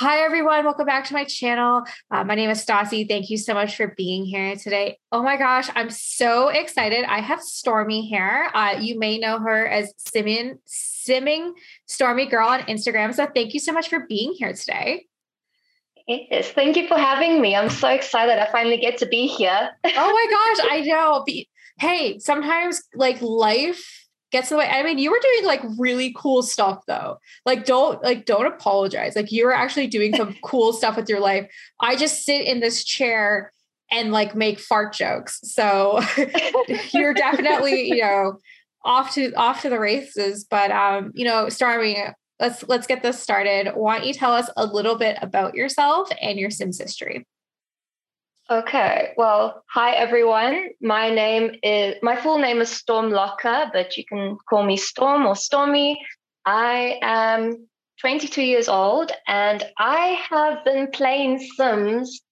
Hi, everyone. Welcome back to my channel. Uh, my name is Stassi. Thank you so much for being here today. Oh my gosh, I'm so excited. I have Stormy here. Uh, you may know her as Simming, Simming Stormy Girl on Instagram. So thank you so much for being here today. Yes, thank you for having me. I'm so excited. I finally get to be here. oh my gosh, I know. Hey, sometimes like life gets in the way. I mean, you were doing like really cool stuff though. Like don't like don't apologize. Like you were actually doing some cool stuff with your life. I just sit in this chair and like make fart jokes. So you're definitely, you know, off to off to the races. But um, you know, Stormy, let's let's get this started. Why don't you tell us a little bit about yourself and your Sims history? Okay. Well, hi everyone. My name is my full name is Storm Locker, but you can call me Storm or Stormy. I am 22 years old and I have been playing Sims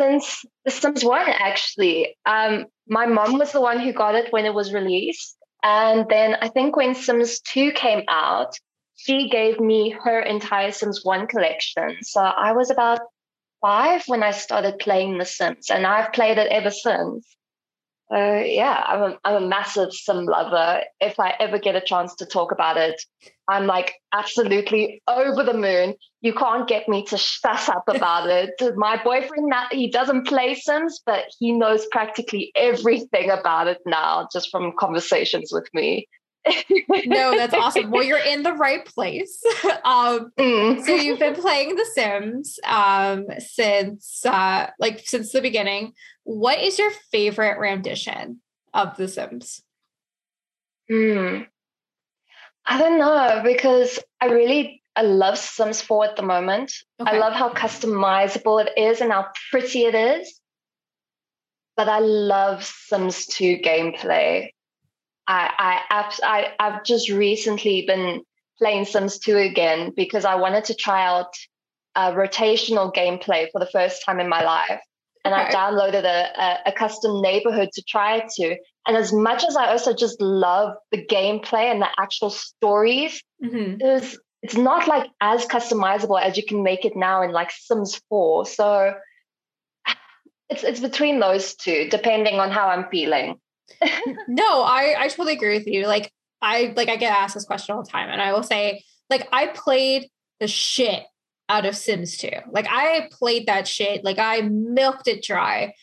since The Sims 1 actually. Um, my mom was the one who got it when it was released. And then I think when Sims 2 came out, she gave me her entire Sims 1 collection. So I was about five when I started playing The Sims, and I've played it ever since. Uh, yeah, I'm a, I'm a massive sim lover. If I ever get a chance to talk about it, I'm like absolutely over the moon. You can't get me to shut up about it. My boyfriend, he doesn't play Sims, but he knows practically everything about it now just from conversations with me no, that's awesome. Well, you're in the right place. um, mm. So you've been playing The Sims um, since uh, like since the beginning. What is your favorite rendition of The Sims? Hmm. I don't know because I really I love Sims 4 at the moment. Okay. I love how customizable it is and how pretty it is. But I love Sims 2 gameplay. I, I, I, I've just recently been playing Sims 2 again because I wanted to try out a rotational gameplay for the first time in my life. And okay. I downloaded a, a, a, custom neighborhood to try it to. And as much as I also just love the gameplay and the actual stories, mm-hmm. it was, it's not like as customizable as you can make it now in like Sims 4. So it's it's between those two, depending on how I'm feeling no, I I totally agree with you. Like I like I get asked this question all the time, and I will say like I played the shit out of Sims 2. Like I played that shit, like I milked it dry.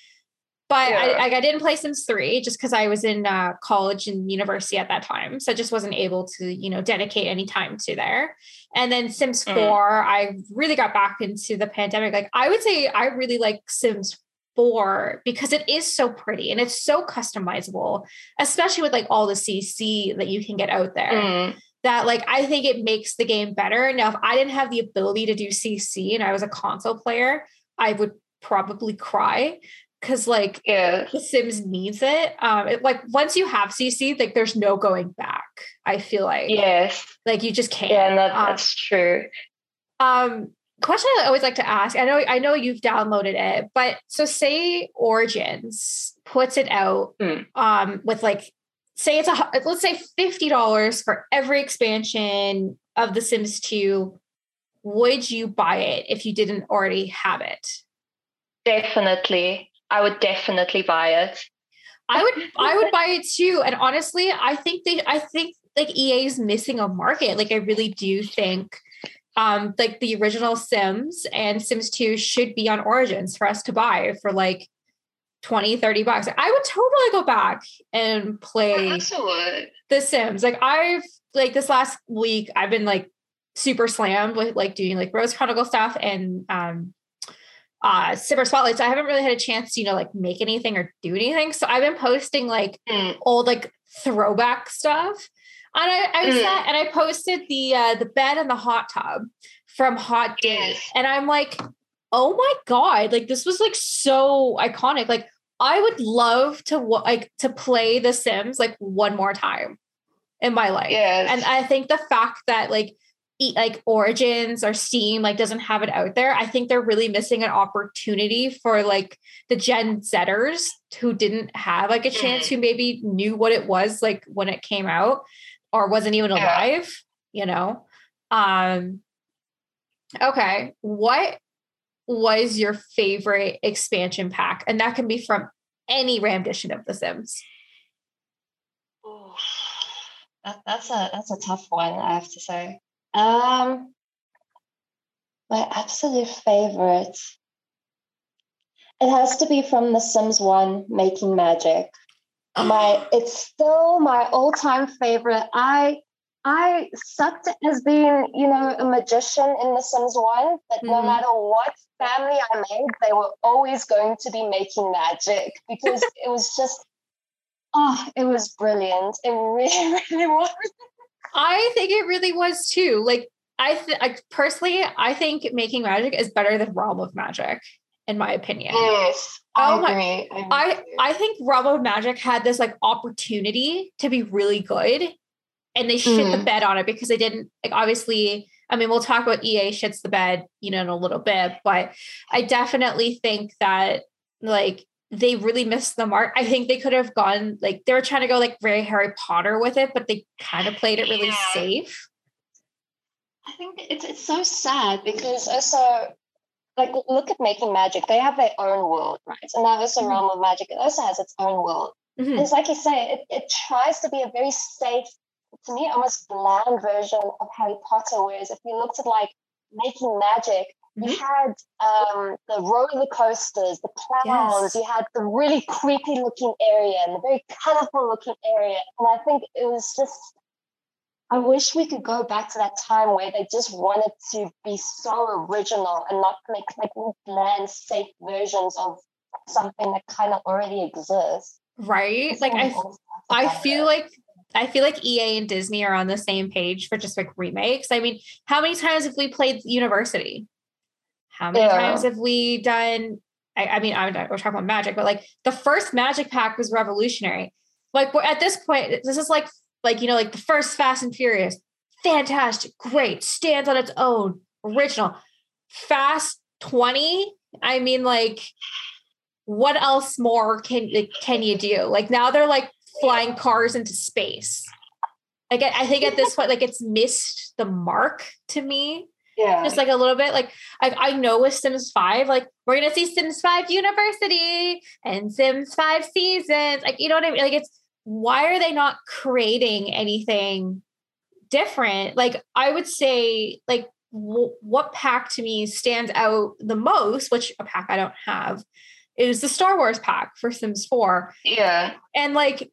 But yeah. I, I, I didn't play Sims 3 just because I was in uh, college and university at that time. So I just wasn't able to, you know, dedicate any time to there. And then Sims 4, mm. I really got back into the pandemic. Like I would say I really like Sims for because it is so pretty and it's so customizable, especially with like all the CC that you can get out there. Mm. That like I think it makes the game better. Now, if I didn't have the ability to do CC and I was a console player, I would probably cry because like yeah. the Sims needs it. Um, it, like once you have CC, like there's no going back. I feel like yes, like you just can't. Yeah, um, that's true. Um, question I always like to ask. I know I know you've downloaded it, but so say Origins puts it out mm. um, with like say it's a let's say fifty dollars for every expansion of The Sims 2. Would you buy it if you didn't already have it? Definitely. I would definitely buy it. I would I would buy it too. And honestly, I think they I think like EA is missing a market. Like I really do think um, like the original Sims and Sims 2 should be on Origins for us to buy for like 20, 30 bucks. I would totally go back and play the Sims. Like I've like this last week, I've been like super slammed with like doing like Rose Chronicle stuff and um uh Simmer Spotlights. I haven't really had a chance to, you know, like make anything or do anything. So I've been posting like mm. old like throwback stuff. And I, I was mm. and I posted the uh, the bed and the hot tub from Hot Date, and I'm like, oh my god, like this was like so iconic. Like I would love to like to play The Sims like one more time in my life. Yes. And I think the fact that like eat like Origins or Steam like doesn't have it out there, I think they're really missing an opportunity for like the Gen Zers who didn't have like a chance, mm. who maybe knew what it was like when it came out or wasn't even alive, yeah. you know. Um Okay. What was your favorite expansion pack? And that can be from any rendition of The Sims. Ooh, that, that's a that's a tough one, I have to say. Um, my absolute favorite. It has to be from The Sims 1 Making Magic. My it's still my all-time favorite. I I sucked as being, you know, a magician in The Sims 1, but mm-hmm. no matter what family I made, they were always going to be making magic because it was just, oh, it was brilliant. It really, really was. I think it really was too. Like, I, th- I personally, I think making magic is better than Realm of Magic, in my opinion. Yes, I oh agree. My, I, I, I think of Magic had this like opportunity to be really good and they shit mm. the bed on it because they didn't like obviously I mean, we'll talk about EA shits the bed, you know, in a little bit, but I definitely think that like they really missed the mark. I think they could have gone like they were trying to go like very Harry Potter with it, but they kind of played it really yeah. safe. I think it's it's so sad because also like look at making magic. They have their own world, right? And now also mm-hmm. realm of magic. It also has its own world. Mm-hmm. It's like you say, it, it tries to be a very safe to me almost bland version of Harry Potter. Whereas if you looked at like making magic, mm-hmm. you had um, the roller coasters, the clowns, yes. you had the really creepy looking area and the very colorful looking area. And I think it was just, I wish we could go back to that time where they just wanted to be so original and not make like bland, safe versions of something that kind of already exists. Right. like I, I feel like I feel like EA and Disney are on the same page for just like remakes. I mean, how many times have we played University? How many yeah. times have we done? I, I mean, I'm, we're talking about Magic, but like the first Magic pack was revolutionary. Like at this point, this is like like you know like the first Fast and Furious, fantastic, great, stands on its own, original. Fast twenty. I mean, like what else more can can you do? Like now they're like flying cars into space. Like I think at this point, like it's missed the mark to me. Yeah. Just like a little bit. Like I, I know with Sims 5, like we're gonna see Sims 5 University and Sims 5 seasons. Like, you know what I mean? Like it's why are they not creating anything different? Like I would say, like w- what pack to me stands out the most, which a pack I don't have, is the Star Wars pack for Sims 4. Yeah. And like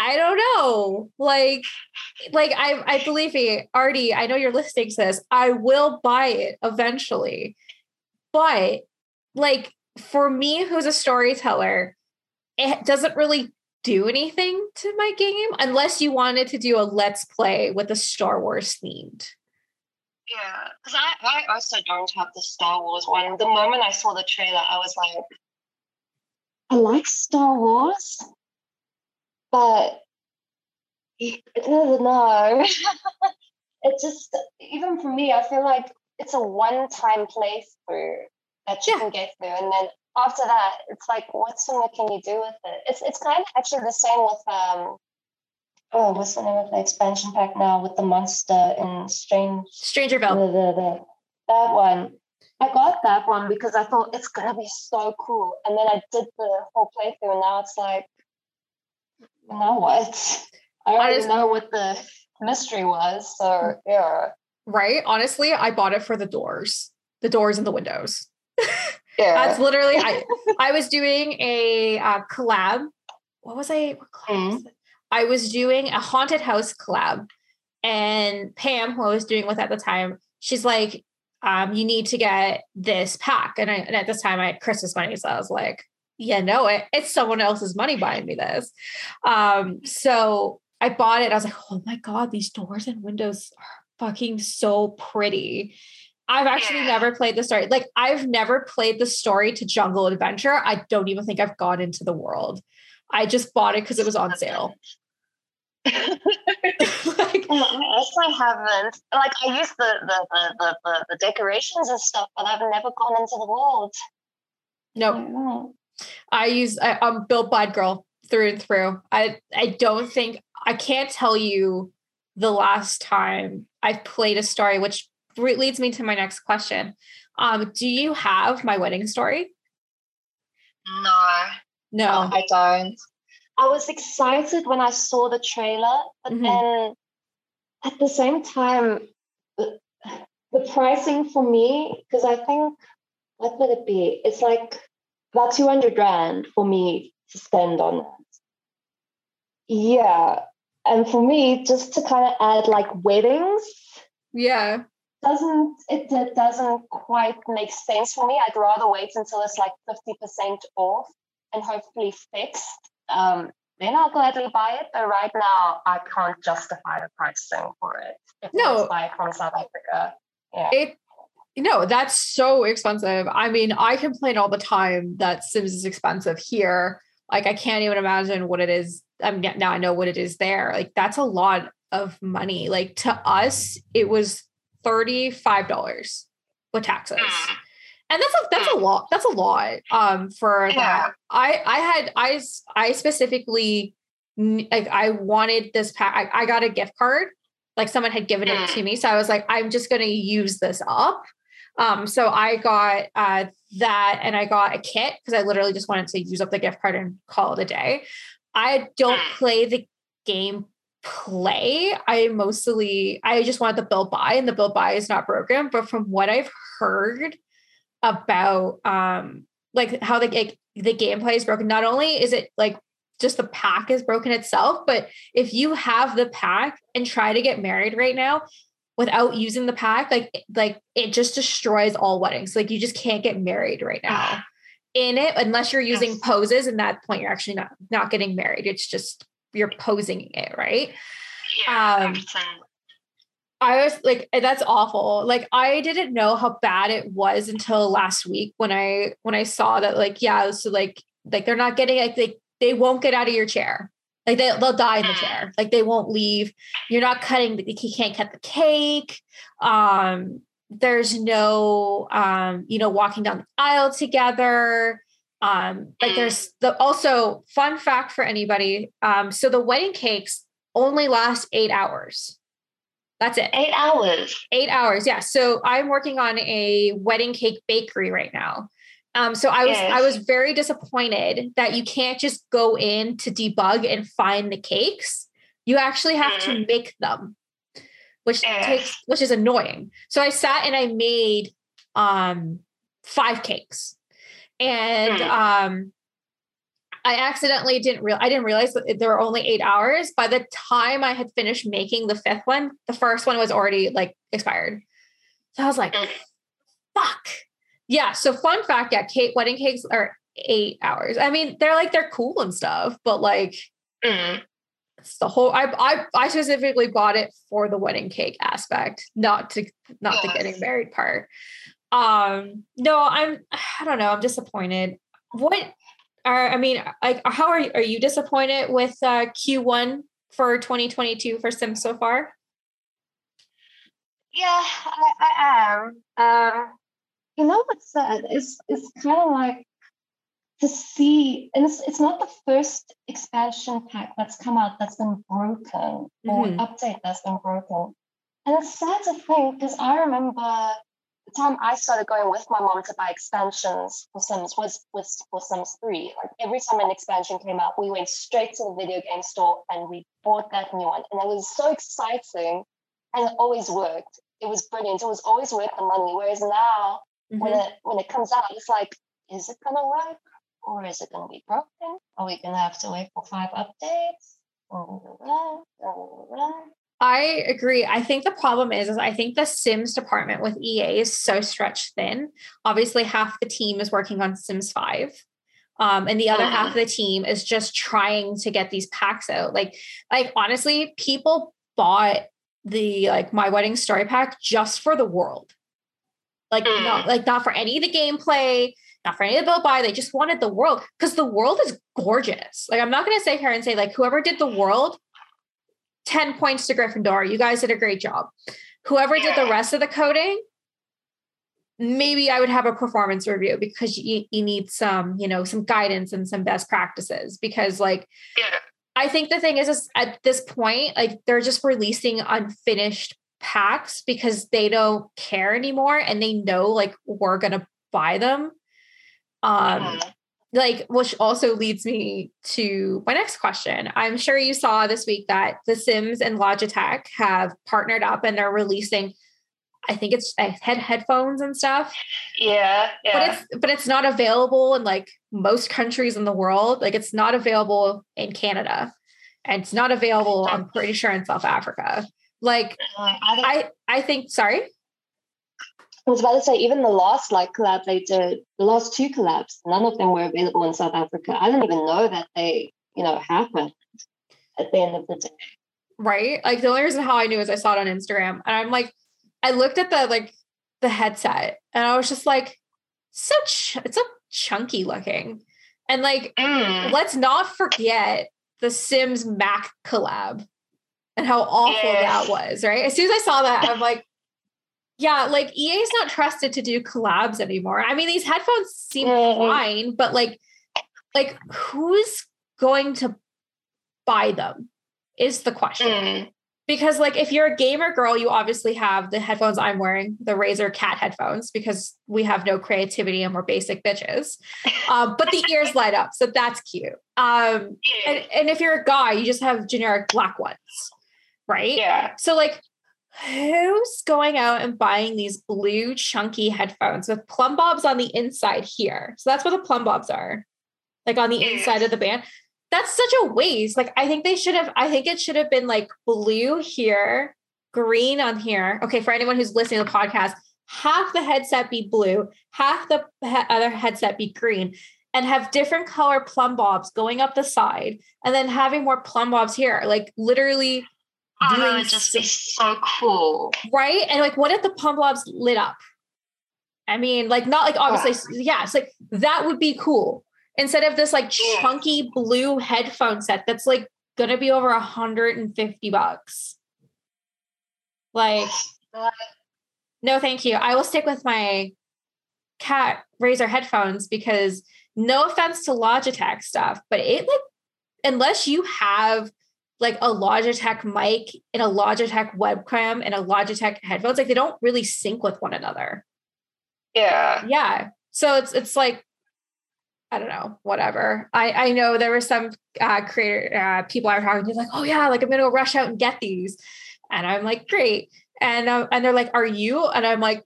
I don't know. Like, like I, I believe me, Artie. I know you're listening to this. I will buy it eventually, but like for me, who's a storyteller, it doesn't really do anything to my game unless you wanted to do a let's play with a Star Wars themed. Yeah, because I, I also don't have the Star Wars one. The moment I saw the trailer, I was like, I like Star Wars, but no. it just even for me, I feel like it's a one-time playthrough that you yeah. can get through, and then after that, it's like, what's what more can you do with it? It's it's kind of actually the same with um. Oh, what's the name of the expansion pack now with the monster in Strange Strangerville? The, the, the, that one. I got that one because I thought it's gonna be so cool, and then I did the whole playthrough, and now it's like, now what? I already Honestly, know what the mystery was, so yeah. Right. Honestly, I bought it for the doors, the doors and the windows. Yeah. That's literally I. I was doing a uh, collab. What was I? What mm. was I was doing a haunted house collab, and Pam, who I was doing with at the time, she's like, um, "You need to get this pack." And, I, and at this time, I had Christmas money, so I was like, "Yeah, no, it, it's someone else's money buying me this." Um, so I bought it. I was like, oh my God, these doors and windows are fucking so pretty. I've actually yeah. never played the story. Like, I've never played the story to Jungle Adventure. I don't even think I've gone into the world. I just bought it because it was on sale. like, I haven't. Like, I use the the, the the, the the decorations and stuff, but I've never gone into the world. No. I, I use I, I'm built bad girl through and through. I I don't think I can't tell you the last time I've played a story, which leads me to my next question. Um, do you have my wedding story? No. No, I don't. I was excited when I saw the trailer, but mm-hmm. then at the same time, the, the pricing for me, because I think, what would it be? It's like about 200 rand for me to spend on that. Yeah. And for me, just to kind of add like weddings. Yeah. Doesn't it, it doesn't quite make sense for me. I'd rather wait until it's like 50% off and hopefully fixed. Um, then I'll gladly buy it. But right now, I can't justify the pricing for it. If no, buy it from South Africa. Yeah. It no, that's so expensive. I mean, I complain all the time that Sims is expensive here. Like, I can't even imagine what it is. I mean, now I know what it is there. Like, that's a lot of money. Like, to us, it was $35 with taxes. Mm and that's a that's a lot that's a lot um for yeah. that i i had i i specifically like i wanted this pack I, I, got a gift card like someone had given it to mm. me. So i was like i'm just going to use this up. Um so i got uh that and i got a kit because i literally just wanted to use up the gift card and call it a day. I don't play the game play i mostly i just wanted the build buy and the build buy is not broken but from what i've heard about um like how the the gameplay is broken. Not only is it like just the pack is broken itself, but if you have the pack and try to get married right now without using the pack, like like it just destroys all weddings. Like you just can't get married right now in it unless you're using yes. poses. And that point, you're actually not not getting married. It's just you're posing it, right? Yeah, um, I was like, eh, that's awful. Like I didn't know how bad it was until last week when I when I saw that like, yeah, so like like they're not getting like they they won't get out of your chair. Like they, they'll die in the chair. Like they won't leave. You're not cutting the you can't cut the cake. Um, there's no um, you know, walking down the aisle together. Um, like there's the also fun fact for anybody. Um, so the wedding cakes only last eight hours. That's it. Eight hours. Eight hours. Yeah. So I'm working on a wedding cake bakery right now. Um, so I was yes. I was very disappointed that you can't just go in to debug and find the cakes. You actually have mm. to make them, which yes. takes which is annoying. So I sat and I made um five cakes. And mm. um I accidentally didn't real I didn't realize that there were only eight hours. By the time I had finished making the fifth one, the first one was already like expired. So I was like, mm. fuck. Yeah. So fun fact, yeah, Kate wedding cakes are eight hours. I mean, they're like they're cool and stuff, but like mm. it's the whole I I I specifically bought it for the wedding cake aspect, not to not yes. the getting married part. Um, no, I'm I don't know, I'm disappointed. What are I mean, like how are you, are you disappointed with uh, Q1 for 2022 for Sims so far? Yeah, I, I am. Um, you know what's sad? It's it's kind of like to see, and it's it's not the first expansion pack that's come out that's been broken mm-hmm. or update that's been broken. And it's sad to think because I remember the time I started going with my mom to buy expansions for Sims was with for Sims 3. Like every time an expansion came out, we went straight to the video game store and we bought that new one. And it was so exciting and it always worked. It was brilliant. It was always worth the money. Whereas now mm-hmm. when it when it comes out, it's like, is it gonna work? Or is it gonna be broken? Are we gonna have to wait for five updates? I agree. I think the problem is, is I think the Sims department with EA is so stretched thin. Obviously, half the team is working on Sims 5. Um, and the other half of the team is just trying to get these packs out. Like, like honestly, people bought the like my wedding story pack just for the world. Like, mm. not like not for any of the gameplay, not for any of the build buy. They just wanted the world because the world is gorgeous. Like, I'm not gonna sit here and say like whoever did the world 10 points to Gryffindor. You guys did a great job. Whoever did the rest of the coding, maybe I would have a performance review because you, you need some, you know, some guidance and some best practices because like yeah. I think the thing is, is at this point, like they're just releasing unfinished packs because they don't care anymore and they know like we're gonna buy them. Um mm-hmm. Like which also leads me to my next question. I'm sure you saw this week that The Sims and Logitech have partnered up and they're releasing I think it's head headphones and stuff. Yeah, yeah. But it's but it's not available in like most countries in the world. Like it's not available in Canada. And it's not available, I'm pretty sure, in South Africa. Like uh, I I think sorry. I was about to say, even the last like collab they did, the last two collabs, none of them were available in South Africa. I didn't even know that they, you know, happened at the end of the day. Right. Like the only reason how I knew is I saw it on Instagram. And I'm like, I looked at the like the headset and I was just like, so ch- it's so chunky looking. And like, mm. let's not forget the Sims Mac collab and how awful yes. that was, right? As soon as I saw that, I'm like, yeah, like EA is not trusted to do collabs anymore. I mean, these headphones seem mm-hmm. fine, but like, like who's going to buy them is the question. Mm because like if you're a gamer girl you obviously have the headphones i'm wearing the Razer cat headphones because we have no creativity and we're basic bitches um, but the ears light up so that's cute um, and, and if you're a guy you just have generic black ones right yeah so like who's going out and buying these blue chunky headphones with plumb bobs on the inside here so that's where the plumb bobs are like on the inside of the band that's such a waste. Like I think they should have I think it should have been like blue here, green on here. Okay, for anyone who's listening to the podcast, half the headset be blue, half the he- other headset be green and have different color plumb bobs going up the side and then having more plumb bobs here. Like literally oh, that would just be so cool. Right? And like what if the plumb bobs lit up? I mean, like not like obviously, oh. yeah, it's like that would be cool instead of this like chunky blue headphone set that's like gonna be over 150 bucks. Like, no, thank you. I will stick with my cat Razer headphones because no offense to Logitech stuff, but it like unless you have like a Logitech mic and a Logitech webcam and a Logitech headphones, like they don't really sync with one another. Yeah. Yeah. So it's it's like I don't know, whatever. I I know there were some uh, creator uh, people I were talking to like, oh yeah, like I'm gonna go rush out and get these, and I'm like, great, and uh, and they're like, are you? And I'm like,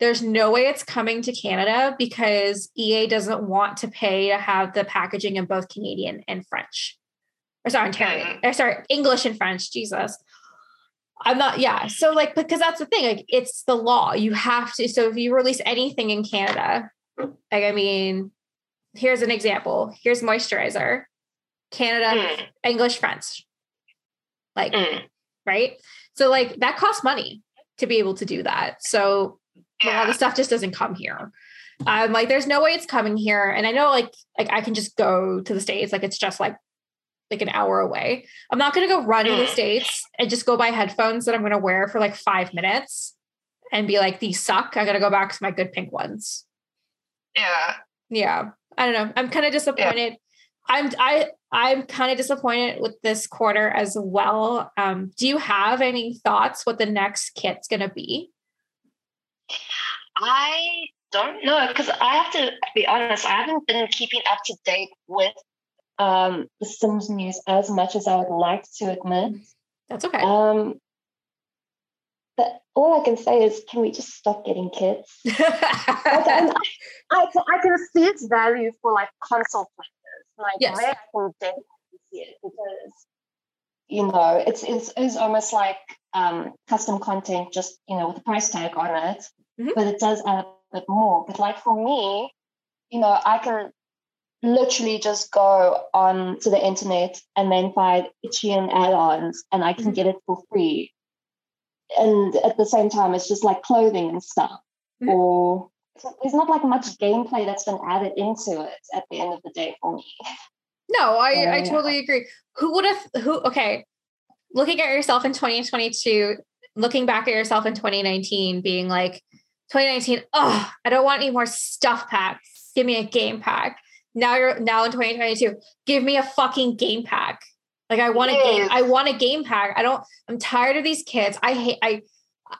there's no way it's coming to Canada because EA doesn't want to pay to have the packaging in both Canadian and French, or sorry, Ontario, or sorry, English and French. Jesus. I'm not, yeah. So, like, because that's the thing, like, it's the law. You have to. So, if you release anything in Canada, like, I mean, here's an example. Here's moisturizer, Canada, mm. English, French. Like, mm. right? So, like, that costs money to be able to do that. So, yeah. a lot of stuff just doesn't come here. I'm like, there's no way it's coming here. And I know, like, like I can just go to the states. Like, it's just like like an hour away. I'm not going to go run to the mm. states and just go buy headphones that I'm going to wear for like five minutes and be like, these suck. I got to go back to my good pink ones. Yeah. Yeah. I don't know. I'm kind of disappointed. Yeah. I'm I I'm kind of disappointed with this quarter as well. Um, do you have any thoughts what the next kit's gonna be? I don't know because I have to be honest. I haven't been keeping up to date with um, the Sims news as much as I would like to admit. That's okay. Um, but all I can say is, can we just stop getting kids? like, I, I, I, can see its value for like console players. Like, yes. I can definitely see it because, you know, it's, it's, it's almost like um, custom content, just, you know, with a price tag on it, mm-hmm. but it does add a bit more. But like for me, you know, I can literally just go on to the internet and then find Itch.io add-ons and I can mm-hmm. get it for free. And at the same time it's just like clothing and stuff mm-hmm. or there's not like much gameplay that's been added into it at the end of the day for me. No i so, i totally agree. Who would have who okay. Looking at yourself in 2022 looking back at yourself in 2019 being like 2019 oh i don't want any more stuff packs. Give me a game pack now you're now in 2022 give me a fucking game pack like I want a game. I want a game pack. I don't. I'm tired of these kids. I hate. I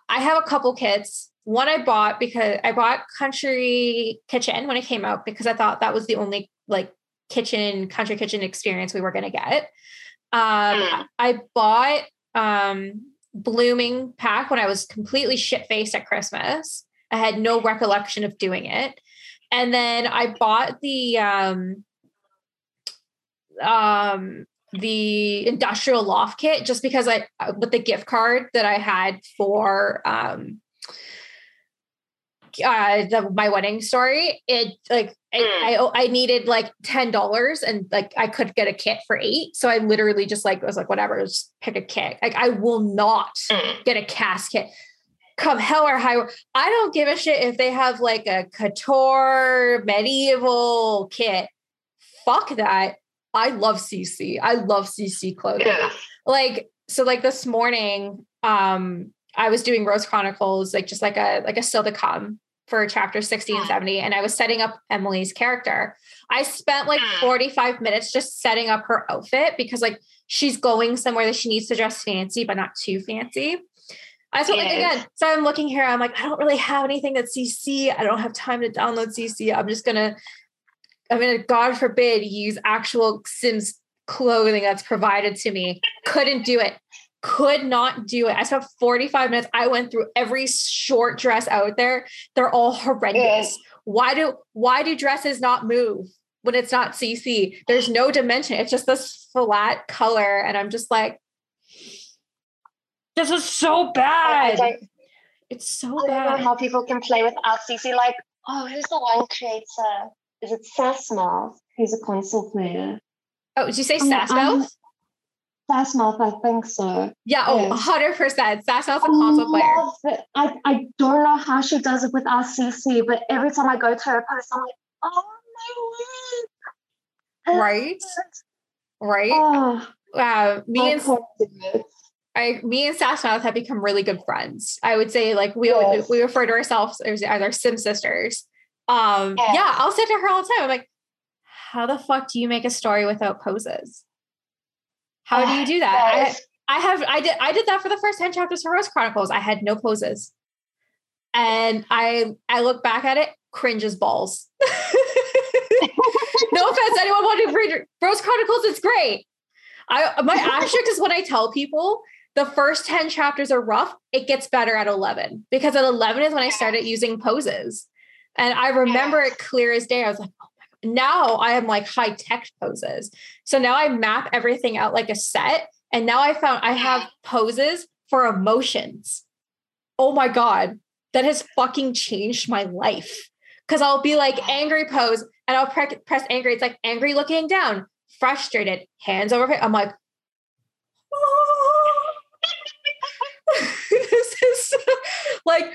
I have a couple kits. One I bought because I bought Country Kitchen when it came out because I thought that was the only like kitchen country kitchen experience we were going to get. Um, mm. I bought um, blooming pack when I was completely shit faced at Christmas. I had no recollection of doing it. And then I bought the um um the industrial loft kit just because I with the gift card that I had for um uh the, my wedding story it like I, mm. I, I needed like ten dollars and like I could get a kit for eight so I literally just like was like whatever just pick a kit like I will not mm. get a CAS kit come hell or high I don't give a shit if they have like a couture medieval kit fuck that I love CC I love CC clothing yeah. like so like this morning um I was doing Rose Chronicles like just like a like a still to come for chapter 60 and 70 and I was setting up Emily's character. I spent like 45 minutes just setting up her outfit because like she's going somewhere that she needs to dress fancy but not too fancy. I felt like again, so I'm looking here, I'm like, I don't really have anything that's CC. I don't have time to download CC. I'm just gonna, I'm gonna, God forbid, use actual Sims clothing that's provided to me. Couldn't do it could not do it. I spent 45 minutes. I went through every short dress out there. They're all horrendous. Why do why do dresses not move when it's not CC? There's no dimension. It's just this flat color. And I'm just like, this is so bad. it's so I bad. don't know how people can play without CC. Like, oh, who's the one creator? Is it Sassmouth? Who's a console player? Oh, did you say Sassmouth? Sassmouth, I think so. Yeah, oh, hundred percent. Sassmouth's a console player. I, I don't know how she does it with RCC, but every time I go to her post, I'm like, oh my word. Right. Right. Oh, uh, me and I, me and Sassmouth have become really good friends. I would say, like we yes. we refer to ourselves as, as our sim sisters. Um, yes. yeah, I'll say to her all the time. I'm like, how the fuck do you make a story without poses? How do you do that? Yes. I, I have I did I did that for the first 10 chapters for Rose Chronicles. I had no poses. And I I look back at it, cringes balls. no offense, anyone wanting to read Rose Chronicles, it's great. I my asterisk is when I tell people the first 10 chapters are rough, it gets better at 11 because at 11 is when I started using poses. And I remember it clear as day. I was like, oh now I am like high tech poses. So now I map everything out like a set. And now I found I have poses for emotions. Oh my God, that has fucking changed my life. Cause I'll be like angry pose and I'll pre- press angry. It's like angry looking down, frustrated, hands over. I'm like, oh. this is like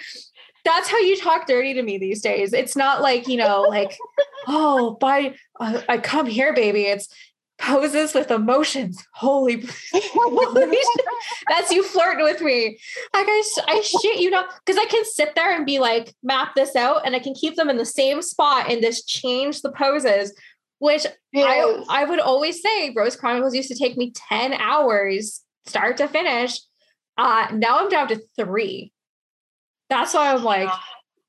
that's how you talk dirty to me these days. It's not like, you know, like, oh, by uh, I come here, baby. It's poses with emotions. Holy, that's you flirting with me. Like I, I shit you know, because I can sit there and be like, map this out, and I can keep them in the same spot and just change the poses. Which yes. I, I would always say, Rose Chronicles used to take me 10 hours start to finish. Uh, now I'm down to three that's why I'm like,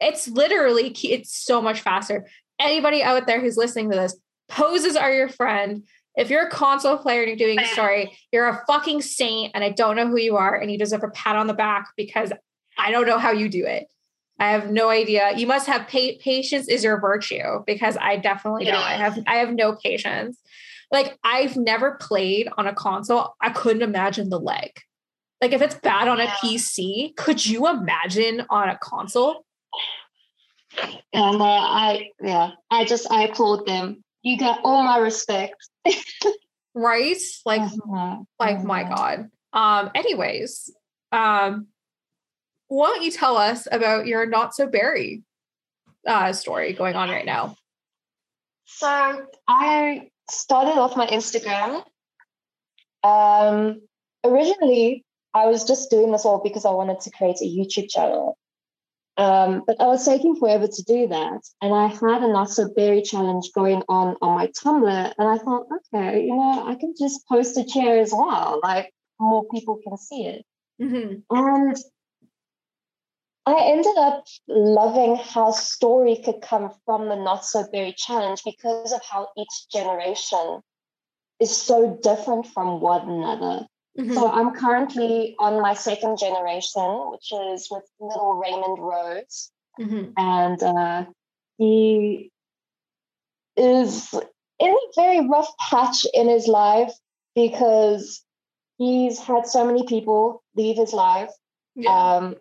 it's literally, it's so much faster. Anybody out there who's listening to this, poses are your friend. If you're a console player and you're doing a story, you're a fucking saint, and I don't know who you are, and you deserve a pat on the back because I don't know how you do it. I have no idea. You must have pa- patience is your virtue because I definitely don't. I have I have no patience. Like I've never played on a console. I couldn't imagine the leg. Like if it's bad on a PC, could you imagine on a console? And uh, I yeah, I just I applaud them. You got all my respect. right? Like uh-huh. like uh-huh. my god. Um anyways, um why don't you tell us about your not so berry uh story going on right now? So I started off my Instagram. Um originally I was just doing this all because I wanted to create a YouTube channel. Um, but I was taking forever to do that. And I had a Not So Berry challenge going on on my Tumblr. And I thought, okay, you know, I can just post a chair as well. Like more people can see it. Mm-hmm. And I ended up loving how story could come from the Not So Berry Challenge because of how each generation is so different from one another. Mm-hmm. So I'm currently on my second generation, which is with little Raymond Rose. Mm-hmm. And uh, he is in a very rough patch in his life because he's had so many people leave his life. Yeah. Um,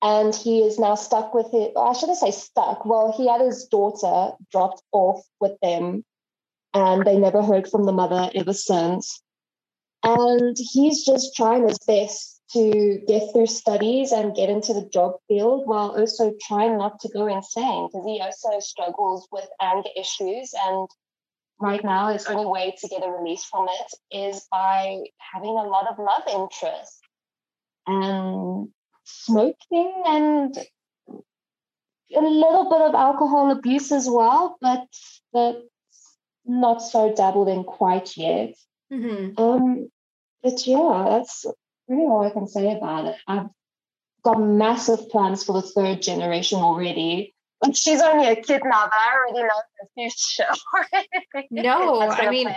and he is now stuck with it. I shouldn't say stuck. Well, he had his daughter dropped off with them, and they never heard from the mother ever since. And he's just trying his best to get through studies and get into the job field while also trying not to go insane because he also struggles with anger issues. And right now, his only way to get a release from it is by having a lot of love interest. And smoking and a little bit of alcohol abuse as well, but that's not so dabbled in quite yet. Mm-hmm. Um, but yeah, that's really all I can say about it. I've got massive plans for the third generation already. But she's only a kid now, but I already know the future. no, I mean,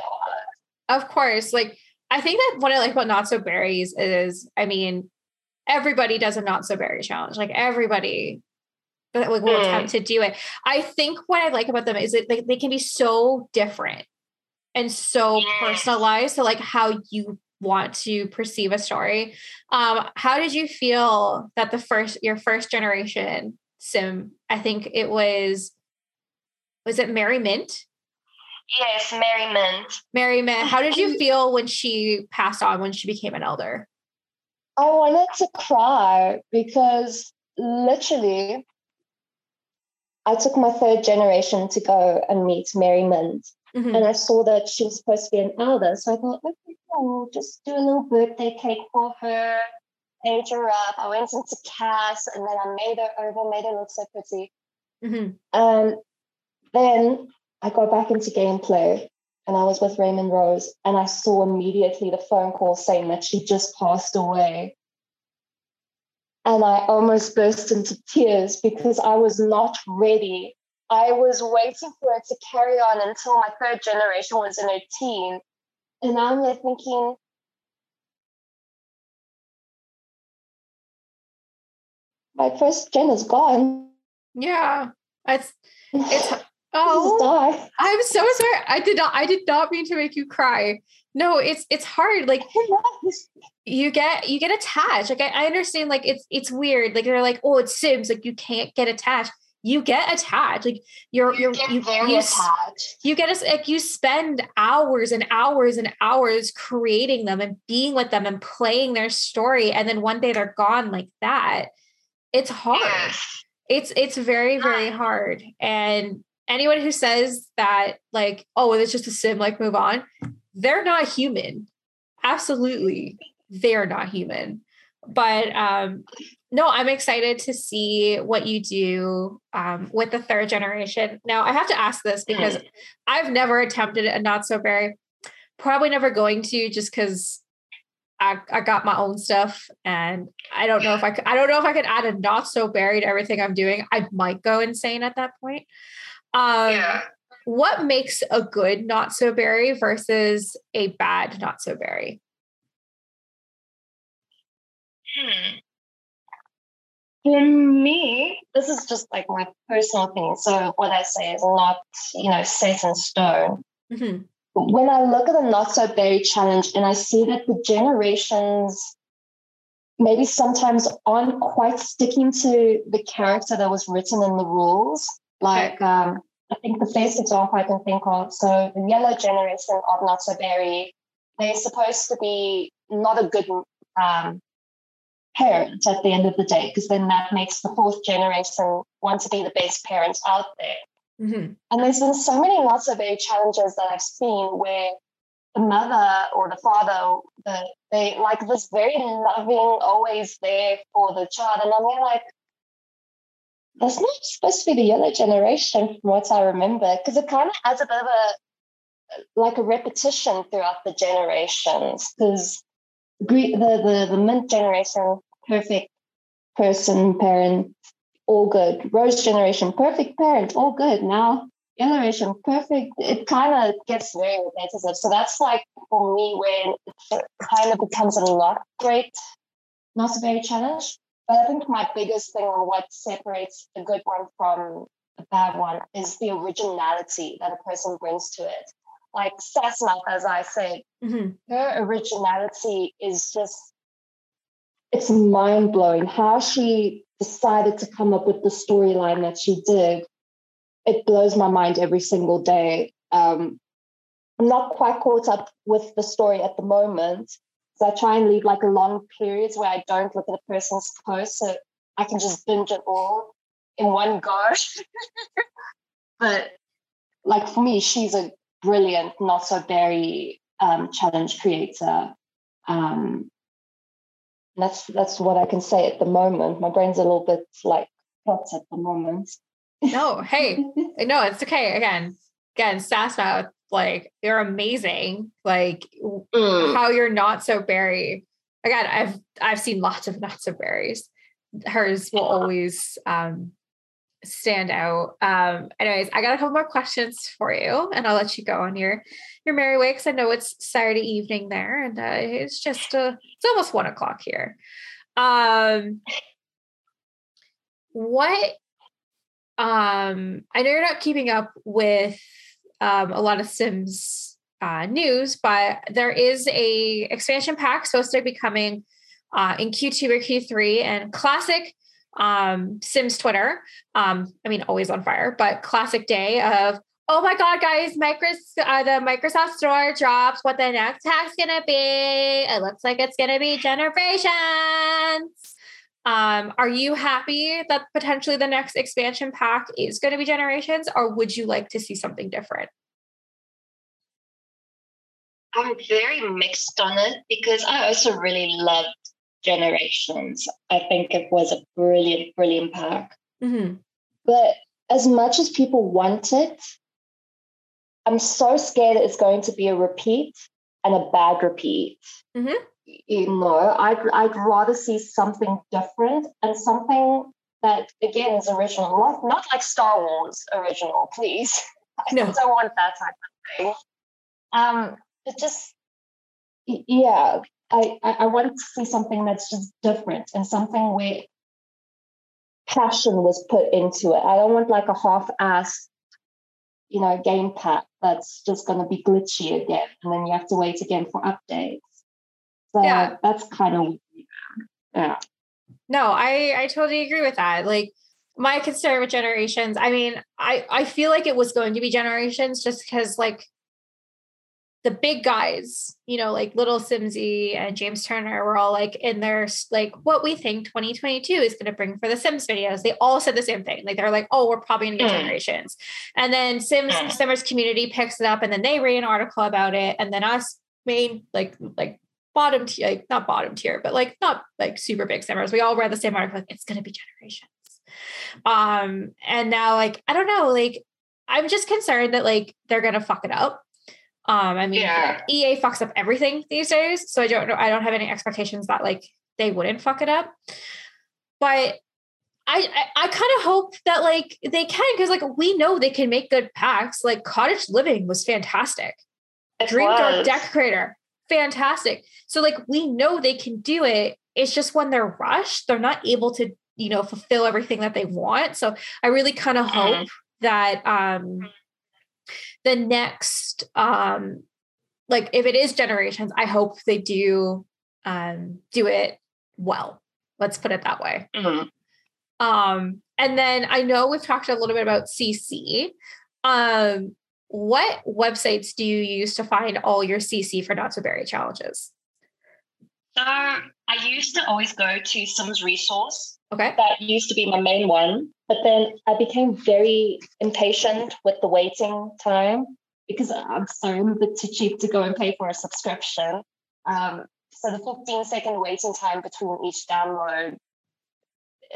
of course. Like, I think that what I like about Not So Berries is, I mean, everybody does a not so berry challenge. Like everybody but that will mm. attempt to do it. I think what I like about them is that they, they can be so different and so personalized to like how you want to perceive a story. Um, how did you feel that the first your first generation sim? I think it was was it Mary Mint? Yes, Mary Mint. Mary Mint. How did you feel when she passed on when she became an elder? I wanted to cry because literally I took my third generation to go and meet Mary Mint. Mm-hmm. And I saw that she was supposed to be an elder. So I thought, okay, cool, just do a little birthday cake for her, age her up. I went into CAS and then I made her over, made her look so pretty. Mm-hmm. And then I got back into gameplay and I was with Raymond Rose, and I saw immediately the phone call saying that she just passed away. And I almost burst into tears because I was not ready. I was waiting for it to carry on until my third generation was in her teen. And I'm there thinking, my first gen is gone. Yeah. It's it's Oh, I'm so sorry. I did not. I did not mean to make you cry. No, it's it's hard. Like you get you get attached. Like I, I understand. Like it's it's weird. Like they're like, oh, it's Sims. Like you can't get attached. You get attached. Like you're you you're you, very you, attached. You get us like you spend hours and hours and hours creating them and being with them and playing their story, and then one day they're gone like that. It's hard. It's it's very very hard and anyone who says that like oh it's just a sim like move on they're not human absolutely they're not human but um no i'm excited to see what you do um, with the third generation now i have to ask this because mm. i've never attempted a not so berry probably never going to just because I, I got my own stuff and I don't know if I could, I don't know if I could add a not so berry everything I'm doing. I might go insane at that point. Um, yeah. What makes a good not so berry versus a bad not so berry? Hmm. For me, this is just like my personal opinion. So what I say is not, you know, set in stone. Mm-hmm. When I look at the not so berry challenge and I see that the generations maybe sometimes aren't quite sticking to the character that was written in the rules. Like, um, I think the best example I can think of, so the yellow generation of Not So Berry, they're supposed to be not a good um, parent at the end of the day, because then that makes the fourth generation want to be the best parents out there. Mm-hmm. And there's been so many lots of Berry challenges that I've seen where the mother or the father, the, they like this very loving, always there for the child. And I'm like, that's not supposed to be the younger generation from what I remember, because it kind of adds a bit of a like a repetition throughout the generations. Because the, the the mint generation, perfect person, parent, all good. Rose generation, perfect parent, all good. Now generation, perfect. It kind of gets very repetitive. So that's like for me when it kind of becomes a lot great, not a very challenge. But I think my biggest thing or what separates a good one from a bad one is the originality that a person brings to it. Like Sassmouth, as I said, mm-hmm. her originality is just it's mind blowing how she decided to come up with the storyline that she did. It blows my mind every single day. Um, I'm not quite caught up with the story at the moment. So I try and leave like a long periods where I don't look at a person's post so I can just binge it all in one go. but like for me, she's a brilliant, not so berry um, challenge creator. Um, that's that's what I can say at the moment. My brain's a little bit like hot at the moment. no, hey, no, it's okay. Again, again, Sassmouth, like you're amazing. Like mm. how you're not so berry. Again, I've I've seen lots of not so berries. Hers will always um stand out. Um, anyways, I got a couple more questions for you, and I'll let you go on your your merry way because I know it's Saturday evening there, and uh, it's just uh, it's almost one o'clock here. Um, what? Um, I know you're not keeping up with um, a lot of Sims uh, news, but there is a expansion pack supposed to be coming uh, in Q2 or Q3, and classic um, Sims Twitter. Um, I mean, always on fire, but classic day of, oh my God, guys, Microsoft, uh, the Microsoft Store drops what the next hack's gonna be. It looks like it's gonna be generations. Um, are you happy that potentially the next expansion pack is going to be generations, or would you like to see something different? I'm very mixed on it because I also really loved generations. I think it was a brilliant, brilliant park. Mm-hmm. But as much as people want it, I'm so scared it's going to be a repeat and a bad repeat. Mm-hmm. You know, I'd, I'd rather see something different and something that, again, is original, not, not like Star Wars original, please. No. I don't want that type of thing. Um, but just, yeah, I, I want to see something that's just different and something where passion was put into it. I don't want like a half-assed, you know, game pack that's just going to be glitchy again, and then you have to wait again for updates. So yeah. that's kind of yeah. No, I I totally agree with that. Like my concern with generations, I mean, I I feel like it was going to be generations just because like the big guys, you know, like Lilsimsie and James Turner were all like in their like what we think 2022 is going to bring for the Sims videos. They all said the same thing. Like they're like, oh, we're probably going to get mm. generations. And then Sims mm. Simmers community picks it up and then they read an article about it. And then us main like like bottom tier, like not bottom tier, but like not like super big Simmers. We all read the same article, like it's gonna be generations. Um, and now like I don't know, like I'm just concerned that like they're gonna fuck it up um, I mean, yeah. EA fucks up everything these days, so I don't know. I don't have any expectations that like they wouldn't fuck it up. But I I, I kind of hope that like they can because like we know they can make good packs. Like Cottage Living was fantastic. It Dream was. Dark Decorator, fantastic. So like we know they can do it. It's just when they're rushed, they're not able to you know fulfill everything that they want. So I really kind of mm-hmm. hope that um the next um like if it is generations i hope they do um do it well. Let's put it that way. Mm-hmm. um and then i know we've talked a little bit about cc um what websites do you use to find all your cc for not so berry challenges? So i used to always go to sims resource okay that used to be my main one but then I became very impatient with the waiting time because I'm sorry, I'm a bit too cheap to go and pay for a subscription. Um, so the 15 second waiting time between each download,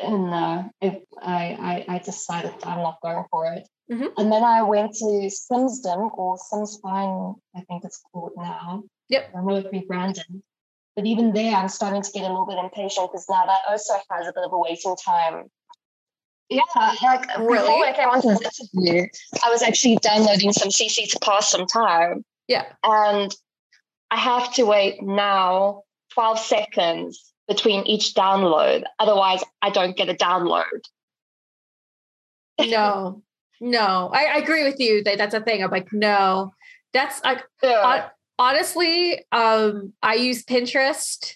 and uh, I, I, I decided I'm not going for it. Mm-hmm. And then I went to Simsdom or SimsFinds, I think it's called now. Yep. I know it rebranded. But even there, I'm starting to get a little bit impatient because now that also has a bit of a waiting time. Yeah, like really? before I came onto this interview, I was actually downloading some CC to pass some time. Yeah. And I have to wait now 12 seconds between each download. Otherwise, I don't get a download. no, no, I, I, agree with you that that's a thing. I'm like, no, that's like, yeah. Honestly, um, I use Pinterest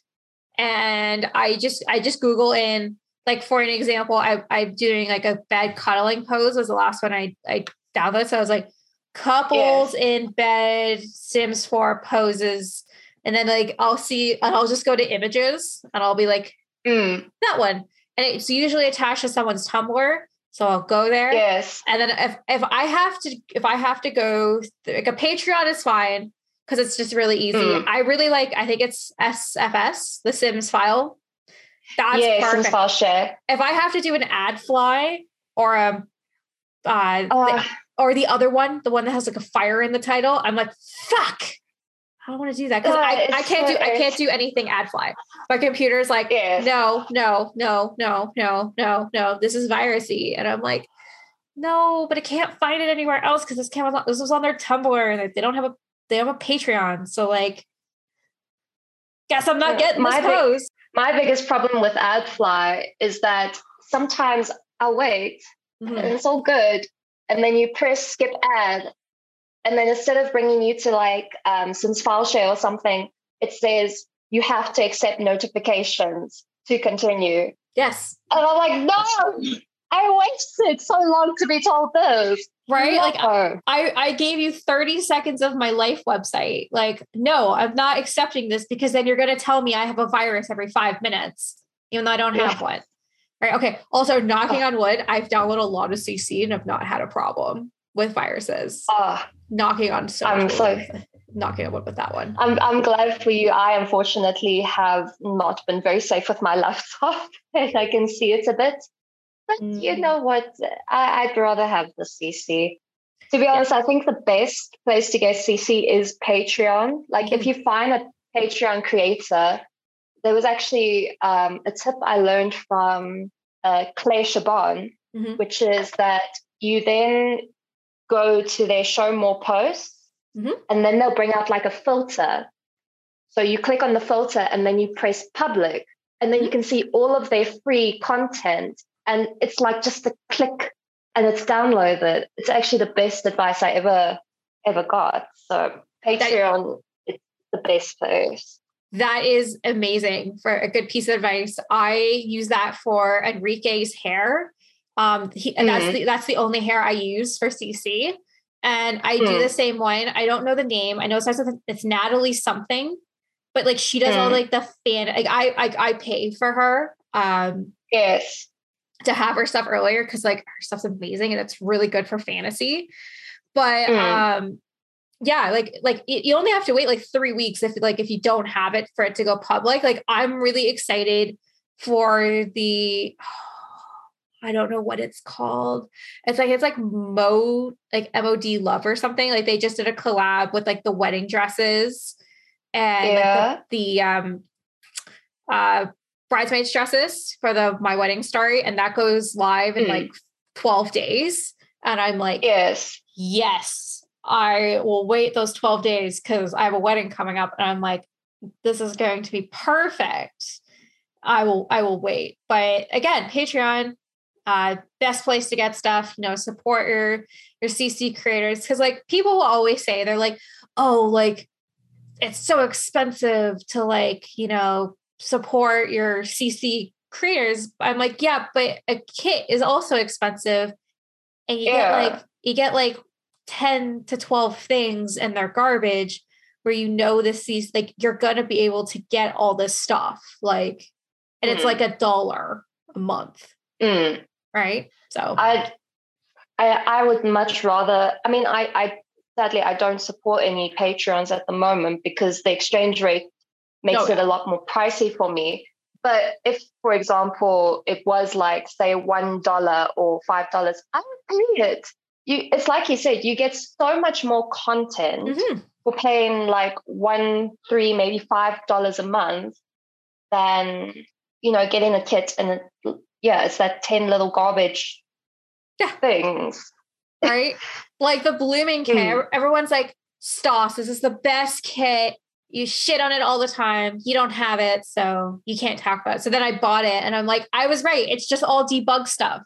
and I just, I just Google in like, for an example, I, I'm doing like a bed cuddling pose was the last one I, I downloaded. So I was like, couples yes. in bed, Sims 4 poses and then like I'll see and I'll just go to images and I'll be like mm. that one and it's usually attached to someone's Tumblr so I'll go there yes and then if if I have to if I have to go like a Patreon is fine because it's just really easy mm. I really like I think it's SFS the Sims file that's yeah, perfect. Sims file share if I have to do an Adfly or a uh, uh, the, or the other one the one that has like a fire in the title I'm like fuck I don't want to do that because I, I can't so do I can't do anything Adfly. My computer's like, yeah. no, no, no, no, no, no, no. This is virusy, and I'm like, no, but I can't find it anywhere else because this came on this was on their Tumblr, and they don't have a they have a Patreon. So like, guess I'm not getting my this post. my biggest problem with Adfly is that sometimes I'll wait mm-hmm. and it's all good, and then you press skip ad, and then instead of bringing you to like um, Sims file share or something, it says you have to accept notifications to continue. Yes. And I'm like, no, I wasted so long to be told this. Right? No. Like I, I gave you 30 seconds of my life website. Like, no, I'm not accepting this because then you're going to tell me I have a virus every five minutes, even though I don't have one. Right. Okay. Also, knocking on wood, I've downloaded a lot of CC and have not had a problem with viruses. Uh, knocking on so I'm so knocking on wood with that one. I'm I'm glad for you. I unfortunately have not been very safe with my laptop, and I can see it a bit. But mm. you know what? I, would rather have the CC. To be honest, yeah. I think the best place to get CC is Patreon. Like mm. if you find a Patreon creator, there was actually um, a tip I learned from uh, Claire Chabon, mm-hmm. which is that you then go to their show more posts mm-hmm. and then they'll bring out like a filter. So you click on the filter and then you press public and then you mm-hmm. can see all of their free content. And it's like just a click and it's downloaded. It's actually the best advice I ever ever got. So Patreon is the best place. That is amazing for a good piece of advice. I use that for Enrique's hair um, he, and mm-hmm. that's the that's the only hair I use for CC. And I mm. do the same one. I don't know the name. I know it starts with it's Natalie something, but like she does mm. all like the fan. Like I, I I pay for her. Um, yes. To have her stuff earlier because like her stuff's amazing and it's really good for fantasy. But mm. um, yeah, like like you only have to wait like three weeks if like if you don't have it for it to go public. Like I'm really excited for the. Oh, I don't know what it's called. It's like it's like Mo like MOD Love or something. Like they just did a collab with like the wedding dresses and yeah. like the, the um uh bridesmaids dresses for the my wedding story and that goes live in mm. like 12 days. And I'm like yes. yes I will wait those 12 days cuz I have a wedding coming up and I'm like this is going to be perfect. I will I will wait. But again Patreon uh, best place to get stuff you know support your your cc creators. Because like people will always say they're like oh like it's so expensive to like you know support your cc creators i'm like yeah but a kit is also expensive and you yeah. get like you get like 10 to 12 things and they're garbage where you know this these like you're gonna be able to get all this stuff like and mm. it's like a dollar a month mm right? So I, I, I would much rather. I mean, I, I sadly I don't support any Patreons at the moment because the exchange rate makes no. it a lot more pricey for me. But if, for example, it was like say one dollar or five dollars, I would pay it you it's like you said, you get so much more content mm-hmm. for paying like one, three, maybe five dollars a month than you know getting a kit and yeah, it's that ten little garbage yeah. things. Right? like the blooming kit. Mm. Everyone's like, Stas, this is the best kit. You shit on it all the time. You don't have it, so you can't talk about it. So then I bought it and I'm like, I was right. It's just all debug stuff.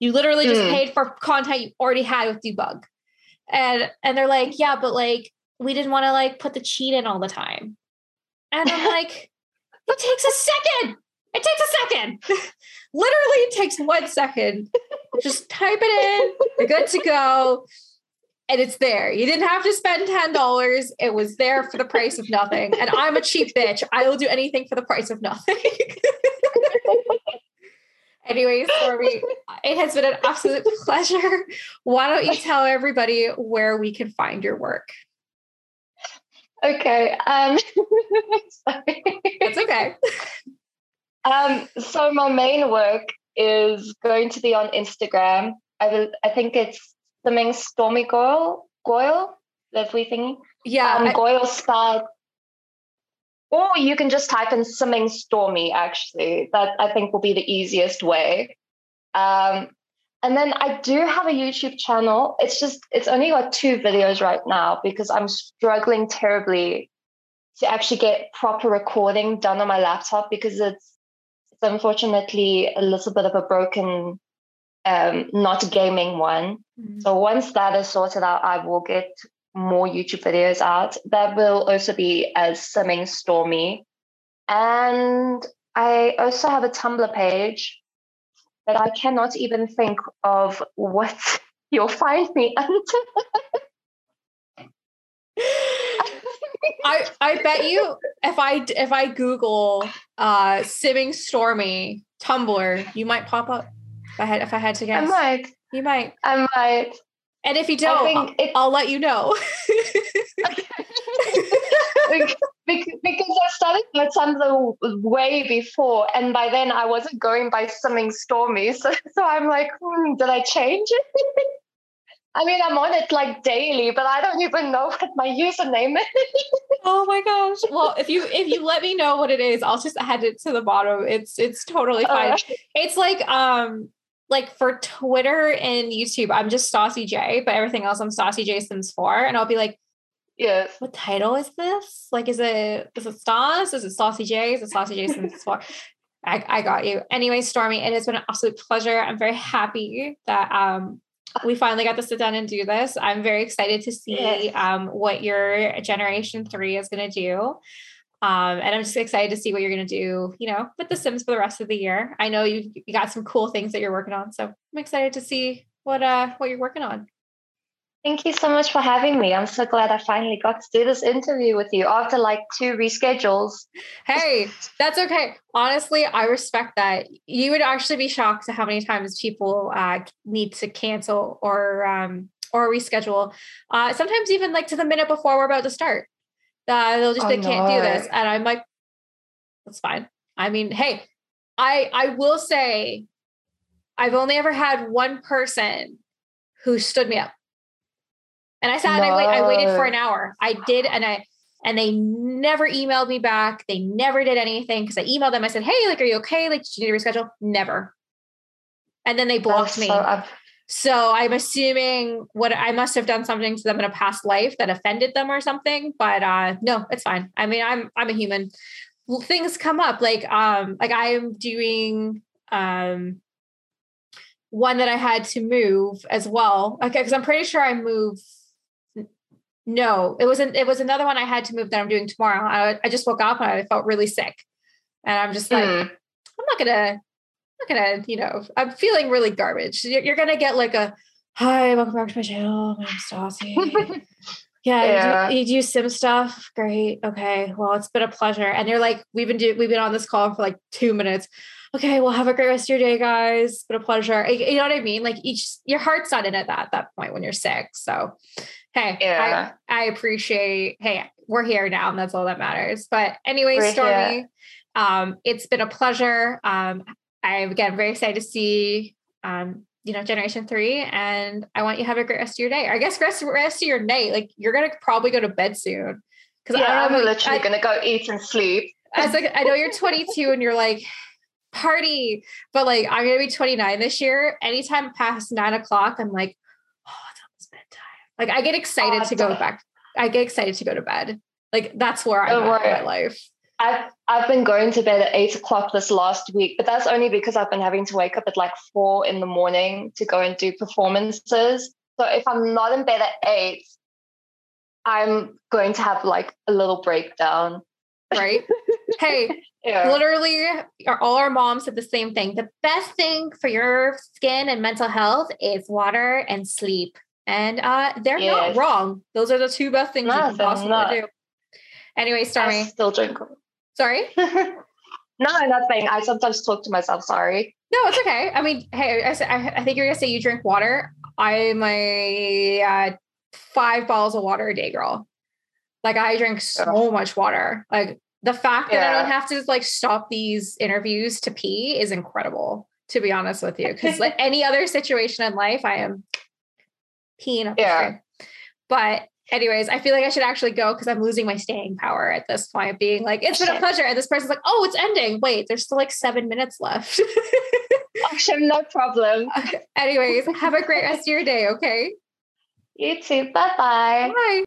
You literally just mm. paid for content you already had with debug. And and they're like, yeah, but like we didn't want to like put the cheat in all the time. And I'm like, it takes a second. It takes a second. literally it takes one second. Just type it in. You're good to go. And it's there. You didn't have to spend $10. It was there for the price of nothing. And I'm a cheap bitch. I will do anything for the price of nothing. Anyways, Stormy, it has been an absolute pleasure. Why don't you tell everybody where we can find your work? Okay. Um, It's okay. Um, so my main work is going to be on Instagram. I will, I think it's something Stormy Goyle. Goyle, that's we thinking. Yeah, um, I, Goyle spelled or you can just type in something stormy, actually. That I think will be the easiest way. Um, and then I do have a YouTube channel. It's just, it's only got two videos right now because I'm struggling terribly to actually get proper recording done on my laptop because it's, it's unfortunately a little bit of a broken, um, not gaming one. Mm-hmm. So once that is sorted out, I will get more YouTube videos out. That will also be as Simming Stormy. And I also have a Tumblr page that I cannot even think of what you'll find me under. I I bet you if I if I Google uh Simming Stormy Tumblr, you might pop up. If I had if I had to guess, I might. You might. I might. And if you don't, I'll, I'll, let you know. because I started my Tumblr way before, and by then I wasn't going by something stormy. So, so I'm like, hmm, did I change it? I mean, I'm on it like daily, but I don't even know what my username is. oh my gosh! Well, if you if you let me know what it is, I'll just add it to the bottom. It's it's totally fine. Uh, it's like um like for Twitter and YouTube, I'm just Stassi J, but everything else I'm Stassi J Sims 4. And I'll be like, yeah. What title is this? Like, is it is it Stas? Is it Stassi J? Is it Stassi J Sims 4? I, I got you. Anyway, Stormy, it has been an absolute pleasure. I'm very happy that um we finally got to sit down and do this. I'm very excited to see yes. um what your generation three is gonna do. Um, and I'm just excited to see what you're going to do, you know, with The Sims for the rest of the year. I know you you got some cool things that you're working on, so I'm excited to see what uh what you're working on. Thank you so much for having me. I'm so glad I finally got to do this interview with you after like two reschedules. Hey, that's okay. Honestly, I respect that. You would actually be shocked at how many times people uh, need to cancel or um, or reschedule. Uh, sometimes even like to the minute before we're about to start. Uh, they'll just oh, they can't no. do this, and I'm like, that's fine. I mean, hey, I I will say, I've only ever had one person who stood me up, and I sat no. and I, wait, I waited for an hour. I did, and I and they never emailed me back. They never did anything because I emailed them. I said, "Hey, like, are you okay? Like, do you need to reschedule?" Never. And then they blocked me. So I'm assuming what I must have done something to them in a past life that offended them or something. But uh, no, it's fine. I mean, I'm I'm a human. Things come up like um like I'm doing um one that I had to move as well. Okay, because I'm pretty sure I move. No, it wasn't. It was another one I had to move that I'm doing tomorrow. I, I just woke up and I felt really sick, and I'm just like, mm. I'm not gonna not gonna, you know, I'm feeling really garbage. You're, you're gonna get like a hi, welcome back to my channel. I'm Stassi. yeah, yeah. You, do, you do sim stuff. Great. Okay. Well, it's been a pleasure. And you're like, we've been do, we've been on this call for like two minutes. Okay, well, have a great rest of your day, guys. It's been a pleasure. You know what I mean? Like each your heart's not in it at that point when you're sick. So hey, yeah. I, I appreciate hey, we're here now, and that's all that matters. But anyway, we're Stormy, here. um, it's been a pleasure. Um, I'm again very excited to see um, you know, generation three, and I want you to have a great rest of your day. I guess rest rest of your night. Like you're gonna probably go to bed soon. Because yeah, I'm literally I, gonna go eat and sleep. I was like, I know you're 22 and you're like party, but like I'm gonna be 29 this year. Anytime past nine o'clock, I'm like, oh, it's almost bedtime. Like I get excited oh, to go back. I get excited to go to bed. Like that's where I'm at in my life. I've I've been going to bed at eight o'clock this last week, but that's only because I've been having to wake up at like four in the morning to go and do performances. So if I'm not in bed at eight, I'm going to have like a little breakdown. Right. hey, yeah. literally, all our moms said the same thing. The best thing for your skin and mental health is water and sleep. And uh, they're yes. not wrong. Those are the two best things no, you can possibly do. Anyway, Stormy. I still drink. Sorry? no, nothing. I sometimes talk to myself. Sorry. No, it's okay. I mean, hey, I, I think you're going to say you drink water. I'm a uh, five bottles of water a day girl. Like I drink so much water. Like the fact yeah. that I don't have to like stop these interviews to pee is incredible, to be honest with you. Cause like any other situation in life, I am peeing up yeah. But anyways, I feel like I should actually go because I'm losing my staying power at this point, being like, it's been a pleasure. And this person's like, oh, it's ending. Wait, there's still like seven minutes left. No problem. Anyways, have a great rest of your day, okay? You too. Bye-bye. Bye.